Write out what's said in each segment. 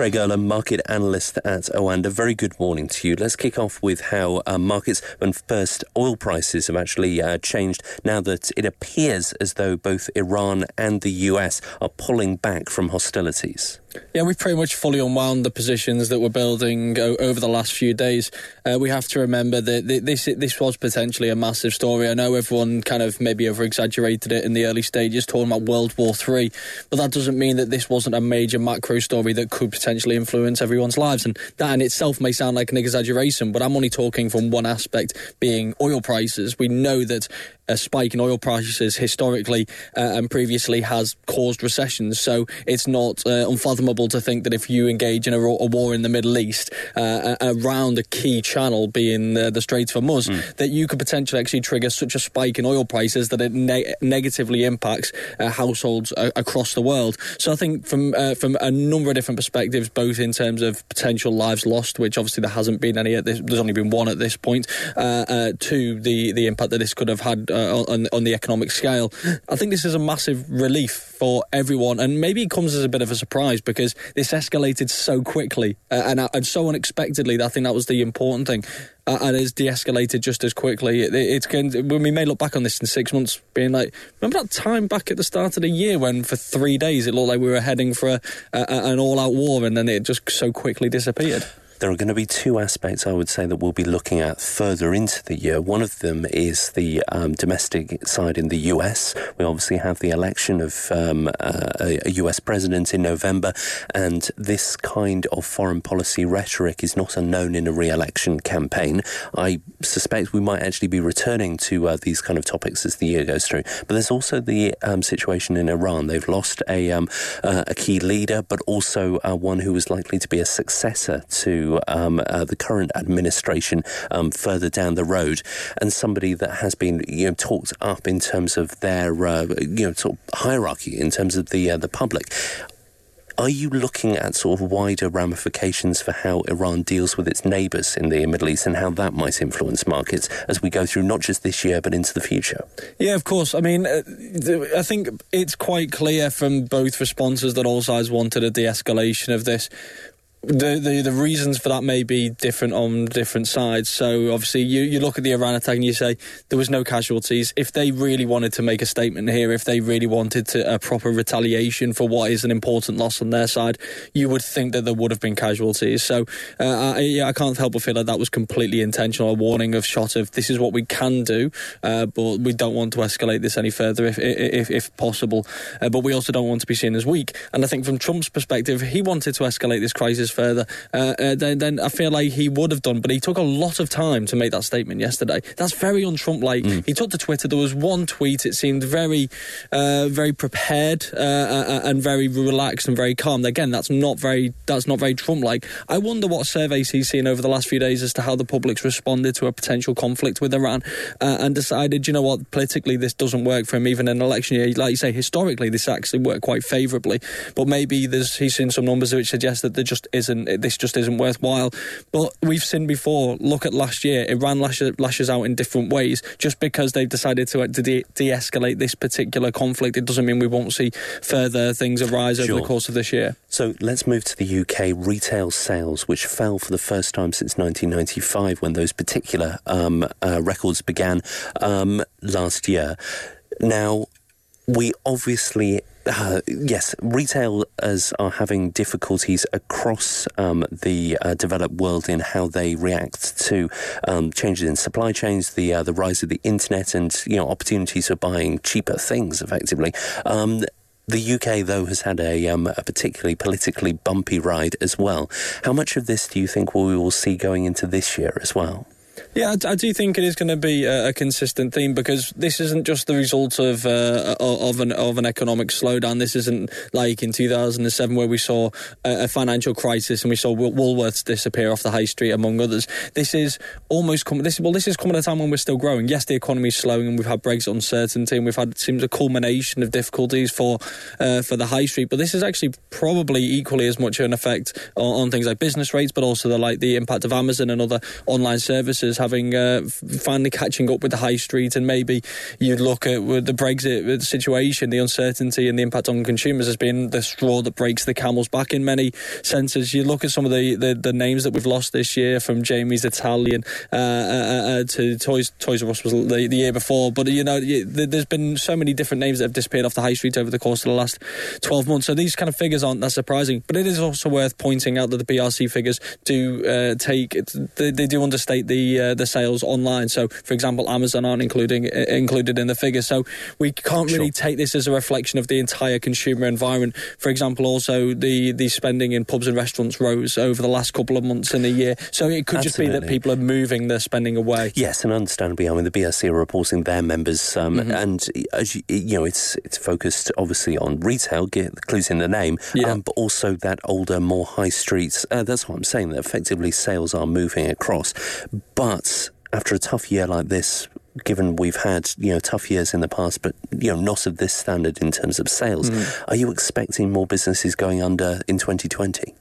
Craig Erlam, market analyst at Oanda. Very good morning to you. Let's kick off with how uh, markets and first oil prices have actually uh, changed now that it appears as though both Iran and the US are pulling back from hostilities. Yeah, we've pretty much fully unwound the positions that we're building o- over the last few days. Uh, we have to remember that this this was potentially a massive story. I know everyone kind of maybe over exaggerated it in the early stages, talking about World War Three, but that doesn't mean that this wasn't a major macro story that could potentially influence everyone's lives. And that in itself may sound like an exaggeration, but I'm only talking from one aspect, being oil prices. We know that a spike in oil prices historically uh, and previously has caused recessions. So it's not uh, unfathomable to think that if you engage in a, a war in the Middle East uh, around a key channel, being the, the Straits of Hormuz, mm. that you could potentially actually trigger such a spike in oil prices that it ne- negatively impacts uh, households uh, across the world. So I think from uh, from a number of different perspectives, both in terms of potential lives lost, which obviously there hasn't been any at this, there's only been one at this point, to the the impact that this could have had uh, on, on the economic scale. I think this is a massive relief for everyone, and maybe it comes as a bit of a surprise because this escalated so quickly uh, and, uh, and so unexpectedly. I think that was the important thing. Uh, and it's de-escalated just as quickly. It, it's going. To, we may look back on this in six months, being like, remember that time back at the start of the year when for three days it looked like we were heading for a, a, an all-out war, and then it just so quickly disappeared. There are going to be two aspects I would say that we'll be looking at further into the year. One of them is the um, domestic side in the US. We obviously have the election of um, uh, a US president in November, and this kind of foreign policy rhetoric is not unknown in a re election campaign. I suspect we might actually be returning to uh, these kind of topics as the year goes through. But there's also the um, situation in Iran. They've lost a, um, uh, a key leader, but also uh, one who was likely to be a successor to um, uh, the current administration um, further down the road, and somebody that has been you know talked up in terms of their uh, you know sort of hierarchy in terms of the uh, the public. Are you looking at sort of wider ramifications for how Iran deals with its neighbours in the Middle East and how that might influence markets as we go through not just this year but into the future? Yeah, of course. I mean, uh, I think it's quite clear from both responses that all sides wanted a de escalation of this the, the the reasons for that may be different on different sides. So obviously, you, you look at the Iran attack and you say there was no casualties. If they really wanted to make a statement here, if they really wanted to, a proper retaliation for what is an important loss on their side, you would think that there would have been casualties. So uh, I, yeah, I can't help but feel like that was completely intentional. A warning of shot of this is what we can do, uh, but we don't want to escalate this any further if if, if possible. Uh, but we also don't want to be seen as weak. And I think from Trump's perspective, he wanted to escalate this crisis further, uh, uh, then, then I feel like he would have done. But he took a lot of time to make that statement yesterday. That's very un-Trump like. Mm. He took to Twitter. There was one tweet. It seemed very, uh, very prepared uh, uh, and very relaxed and very calm. Again, that's not very that's not very Trump like. I wonder what surveys he's seen over the last few days as to how the public's responded to a potential conflict with Iran and decided, you know what, politically this doesn't work for him even in an election year. Like you say, historically this actually worked quite favourably. But maybe there's he's seen some numbers which suggest that there just isn't this just isn't worthwhile. But we've seen before. Look at last year. Iran lashes, lashes out in different ways. Just because they've decided to, to de- escalate this particular conflict, it doesn't mean we won't see further things arise sure. over the course of this year. So let's move to the UK retail sales, which fell for the first time since 1995 when those particular um, uh, records began um, last year. Now, we obviously uh, yes, retailers are having difficulties across um, the uh, developed world in how they react to um, changes in supply chains, the uh, the rise of the internet, and you know opportunities for buying cheaper things. Effectively, um, the UK, though, has had a, um, a, particularly politically bumpy ride as well. How much of this do you think we will see going into this year as well? Yeah, I, I, do think it is going to be a, a, consistent theme because this isn't just the result of uh, of an of an economic slowdown. This isn't like in 2007 where we saw a, a, financial crisis and we saw Woolworths disappear off the high street, among others. This is almost com- this well, this is coming at a time when we're still growing. Yes, the economy is slowing and we've had Brexit uncertainty and we've had it seems a culmination of difficulties for uh, for the high street. But this is actually probably equally as much an effect on, on things like business rates, but also the like the impact of Amazon and other online services having uh, finally catching up with the high street, and maybe you'd look at the Brexit situation, the uncertainty and the impact on consumers has been the straw that breaks the camel's back in many senses. You look at some of the, the, the names that we've lost this year, from Jamie's Italian uh, uh, uh to Toys Toys R Us was the, the year before, but you know there's been so many different names that have disappeared off the high street over the course of the last 12 months. So these kind of figures aren't that surprising, but it is also worth pointing out that the BRC figures do uh, take they, they, do understate the uh, the sales online. So, for example, Amazon aren't including uh, included in the figure. So we can't really take this as a reflection of the entire consumer environment. For example, also the the spending in pubs and restaurants rose over the last couple of months in the year. So it could Absolutely. just be that people are moving their spending away. Yes, and understandably, I mean the BRC are reporting their members, um, mm-hmm. and as you, you, know, it's it's focused obviously on retail, get the clues in the name, yeah. um, but also that older, more high streets. Uh, that's what I'm saying. That effectively sales are moving across, but after a tough year like this, given we've had you know tough years in the past, but you know not of this standard in terms of sales, mm. are you expecting more businesses going under in 2020?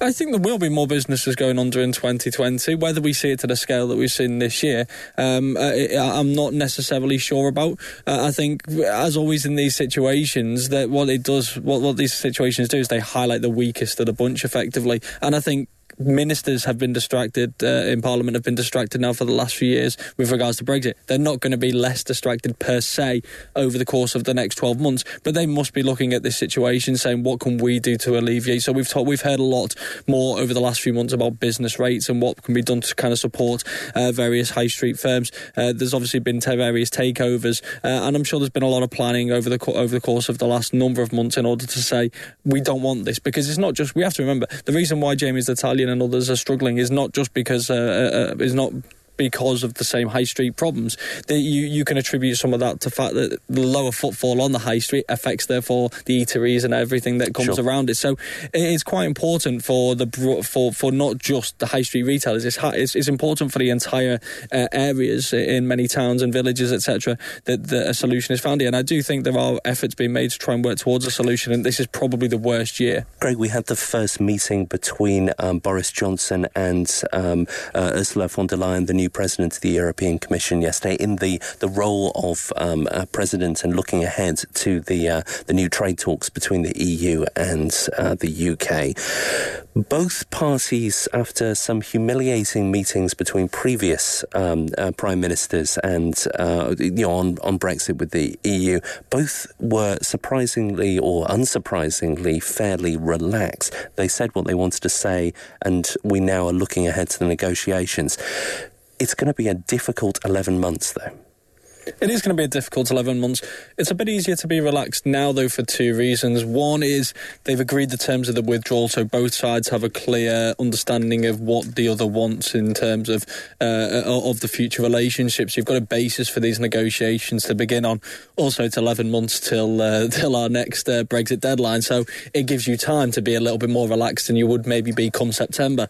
I think there will be more businesses going under in 2020. Whether we see it to the scale that we've seen this year, um, I, am not necessarily sure about. Uh, I think, as always in these situations, that what it does, what, what these situations do, is they highlight the weakest of the bunch effectively. And I think ministers have been distracted uh, in Parliament have been distracted now for the last few years with regards to Brexit. They're not going to be less distracted per se over the course of the next 12 months, but they must be looking at this situation, saying what can we do to alleviate. So we've we've heard a lot more over the last few months about business rates and what can be done to kind of support uh, various high street firms. Uh, there's obviously been various takeovers, uh, and I'm sure there's been a lot of planning over the over the course of the last number of months in order to say we don't want this because it's not just we have to remember the reason why Jamie's Italian and others are struggling is not just because uh, uh, uh is not because of the same high street problems. That you, you can attribute some of that to the fact that the lower footfall on the high street affects, therefore, the eateries and everything that comes sure. around it. So it is quite important for the for for not just the high street retailers. It's it's, it's important for the entire uh, areas in many towns and villages, etc. That, that a solution is found here. And I do think there are efforts being made to try and work towards a solution. And this is probably the worst year. Greg, we had the first meeting between um, Boris Johnson and um, uh, Ursula von der Leyen, the new new president of the European Commission yesterday in the, the role of um, president and looking ahead to the, uh, the new trade talks between the EU and uh, the UK. Both parties, after some humiliating meetings between previous um, uh, prime ministers and uh, you know on, on Brexit with the EU, both were surprisingly or unsurprisingly fairly relaxed. They said what they wanted to say, and we now are looking ahead to the negotiations. It's going to be a difficult 11 months, though. It is going to be a difficult 11 months. It's a bit easier to be relaxed now, though, for two reasons. One is they've agreed the terms of the withdrawal, so both sides have a clear understanding of what the other wants in terms of uh, of the future relationships. You've got a basis for these negotiations to begin on. Also, it's 11 months till uh, till our next uh, Brexit deadline, so it gives you time to be a little bit more relaxed than you would maybe be come September.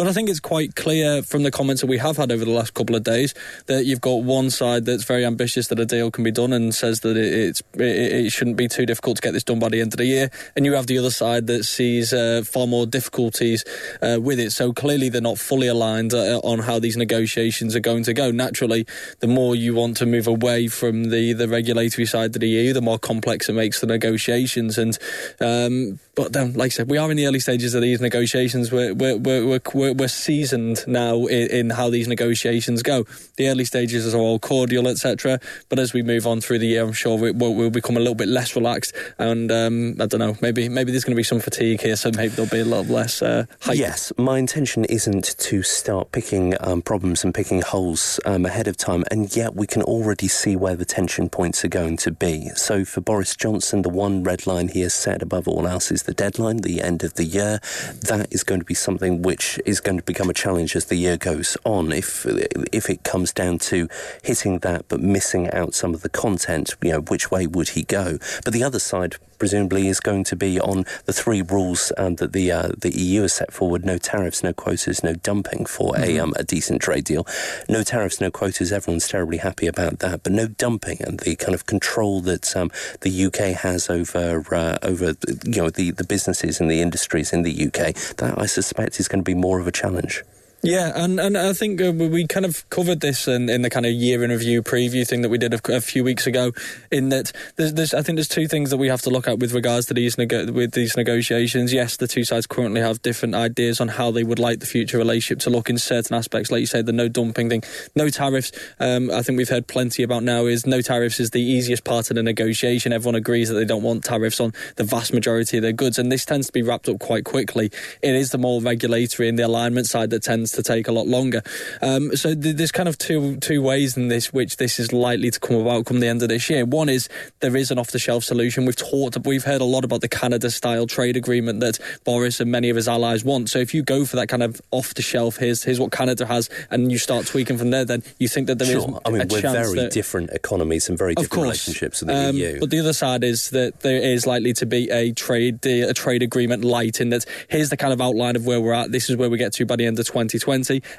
But I think it's quite clear from the comments that we have had over the last couple of days that you've got one side that's very ambitious that a deal can be done and says that it, it's it, it, shouldn't be too difficult to get this done by the end of the year, and you have the other side that sees uh, far more difficulties uh, with it. So clearly they're not fully aligned uh, on how these negotiations are going to go. Naturally, the more you want to move away from the the regulatory side of the EU, the more complex it makes the negotiations. And um, but then, like I said, we are in the early stages of these negotiations. We're we're we're, we're we're, we're seasoned now in, in, how these negotiations go. The early stages are all cordial, etc. But as we move on through the year, I'm sure we, will we'll become a little bit less relaxed. And um, I don't know, maybe maybe there's going to be some fatigue here, so maybe there'll be a lot less uh, hype. Yes, my intention isn't to start picking um, problems and picking holes um, ahead of time, and yet we can already see where the tension points are going to be. So for Boris Johnson, the one red line he has set above all else is the deadline, the end of the year. That is going to be something which is going to become a challenge as the year goes on. If if it comes down to hitting that but missing out some of the content, you know, which way would he go? But the other side presumably is going to be on the three rules um, that the uh, the EU has set forward: no tariffs, no quotas, no dumping for mm-hmm. a um, a decent trade deal. No tariffs, no quotas. Everyone's terribly happy about that, but no dumping and the kind of control that um, the UK has over uh, over you know the the businesses and the industries in the UK. That I suspect is going to be more of a challenge. Yeah, and, and I think uh, we kind of covered this in, in the kind of year in review preview thing that we did a, a few weeks ago. In that, there's, there's, I think there's two things that we have to look at with regards to these with these negotiations. Yes, the two sides currently have different ideas on how they would like the future relationship to look in certain aspects. Like you said, the no dumping thing, no tariffs. Um, I think we've heard plenty about now. Is no tariffs is the easiest part of the negotiation. Everyone agrees that they don't want tariffs on the vast majority of their goods, and this tends to be wrapped up quite quickly. It is the more regulatory and the alignment side that tends to take a lot longer. Um, so th- there's kind of two two ways in this which this is likely to come about come the end of this year. One is there is an off the shelf solution. We've talked, we've heard a lot about the Canada style trade agreement that Boris and many of his allies want. So if you go for that kind of off the shelf, here's here's what Canada has, and you start tweaking from there, then you think that there sure. is. I mean, we're very that, different economies and very different relationships with the um, EU. But the other side is that there is likely to be a trade a trade agreement light in that here's the kind of outline of where we're at. This is where we get to by the end of 2020,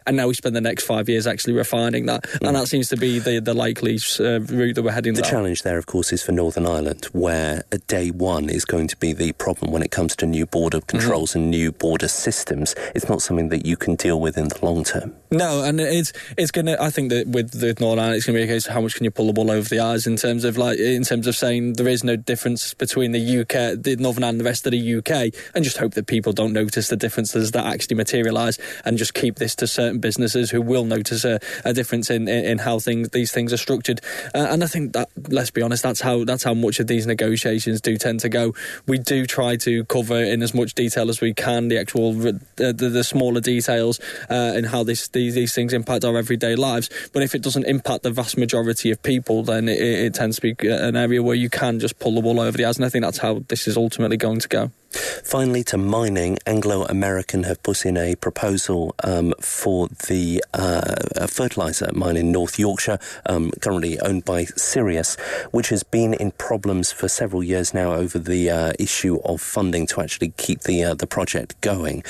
and now we spend the next five years actually refining that, mm. and that seems to be the the likely uh, route that we're heading. The down. challenge there, of course, is for Northern Ireland, where day one is going to be the problem when it comes to new border mm-hmm. controls mm-hmm. and new border systems. It's not something that you can deal with in the long term. No, and it's it's going to. I think that with the Northern Ireland, it's going to be a case of how much can you pull the ball over the eyes in terms of like in terms of saying there is no difference between the UK, the Northern Ireland, and the rest of the UK, and just hope that people don't notice the differences that actually materialise, and just keep this to certain businesses who will notice a, a difference in, in, in how things these things are structured. Uh, and I think that let's be honest, that's how that's how much of these negotiations do tend to go. We do try to cover in as much detail as we can the actual uh, the, the, smaller details uh, and how this these, these things impact our everyday lives. But if it doesn't impact the vast majority of people, then it, it tends to be an area where you can just pull the wool over the eyes. And I think that's how this is ultimately going to go. Finally, to mining, Anglo American have put in a proposal um, for the uh, fertiliser mine in North Yorkshire, um, currently owned by Sirius, which has been in problems for several years now over the uh, issue of funding to actually keep the uh, the project going.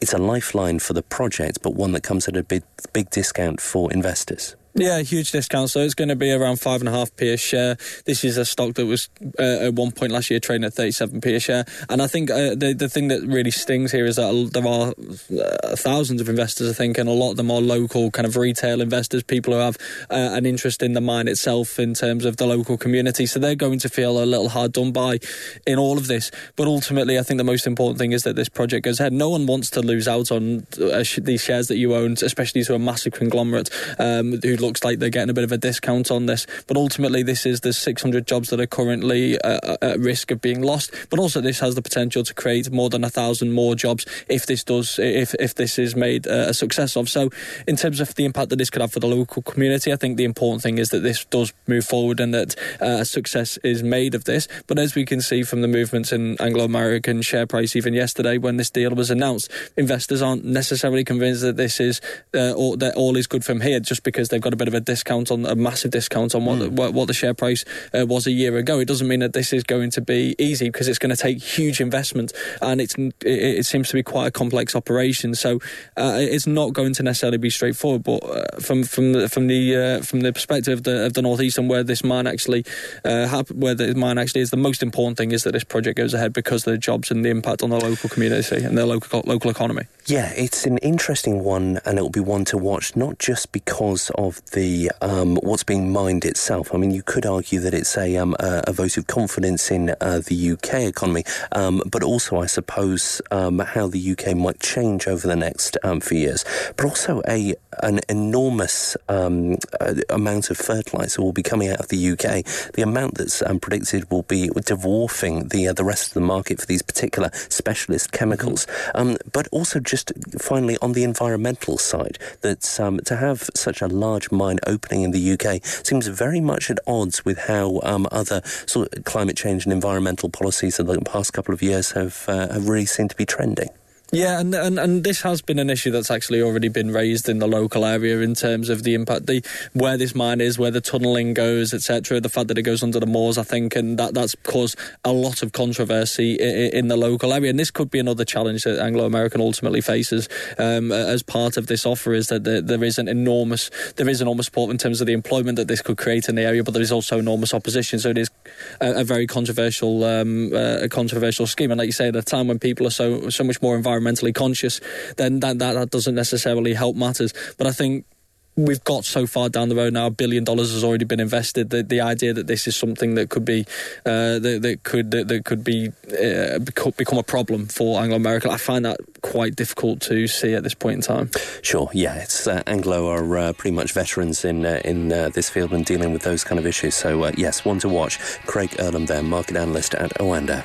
It's a lifeline for the project, but one that comes at a big big discount for investors. Yeah, huge discount. So it's going to be around five and a half p a share. This is a stock that was uh, at one point last year trading at 37 p a share. And I think uh, the the thing that really stings here is that there are uh, thousands of investors, I think, and a lot of them are local kind of retail investors, people who have uh, an interest in the mine itself in terms of the local community. So they're going to feel a little hard done by in all of this. But ultimately, I think the most important thing is that this project goes ahead. No one wants to lose out on uh, these shares that you own, especially to a massive conglomerate um, who looks like they're getting a bit of a discount on this. But ultimately, this is the 600 jobs that are currently uh, at risk of being lost. But also, this has the potential to create more than a thousand more jobs if this does if if this is made uh, a success of. So, in terms of the impact that this could have for the local community, I think the important thing is that this does move forward and that uh, success is made of this. But as we can see from the movements in Anglo American share price, even yesterday when this deal was announced, investors aren't necessarily convinced that this is uh, that all is good from here just because they've got a bit of a discount on a massive discount on what mm. what, what, the share price uh, was a year ago. It doesn't mean that this is going to be easy because it's going to take huge investment and it's it, it seems to be quite a complex operation. So uh, it's not going to necessarily be straightforward. But uh, from from the from the uh, from the perspective of the of the northeast and where this mine actually uh, where the mine actually is, the most important thing is that this project goes ahead because of the jobs and the impact on the local community and the local local economy. Yeah, it's an interesting one, and it will be one to watch, not just because of the um, what's being mined itself. I mean, you could argue that it's a um, a, a, vote of confidence in uh, the UK economy, um, but also, I suppose, um, how the UK might change over the next um, few years. But also, a an enormous um, uh, amount of fertilizer will be coming out of the UK. The amount that's predicted will be dwarfing the uh, the rest of the market for these particular specialist chemicals, mm-hmm. but also just finally on the environmental side, that um, to have such a large mine opening in the UK seems very much at odds with how um, other sort of climate change and environmental policies of the past couple of years have, uh, have really seemed to be trending. Yeah, and, and and this has been an issue that's actually already been raised in the local area in terms of the impact, the where this mine is, where the tunnelling goes, etc. The fact that it goes under the moors, I think, and that that's caused a lot of controversy in, in the local area. And this could be another challenge that Anglo American ultimately faces um, as part of this offer is that there, there is an enormous there is enormous support in terms of the employment that this could create in the area, but there is also enormous opposition. So it is a, a very controversial um, uh, a controversial scheme. And like you say, at a time when people are so so much more environmental environmentally conscious, then that, that, that doesn't necessarily help matters. But I think we've got so far down the road now. A billion dollars has already been invested. The, the idea that this is something that could be uh, that, that, could that, that could be uh, become a problem for Anglo American, I find that quite difficult to see at this point in time. Sure, yeah, it's uh, Anglo are uh, pretty much veterans in uh, in uh, this field and dealing with those kind of issues. So yes, one to watch. Craig Erlam, there, market analyst at Oanda.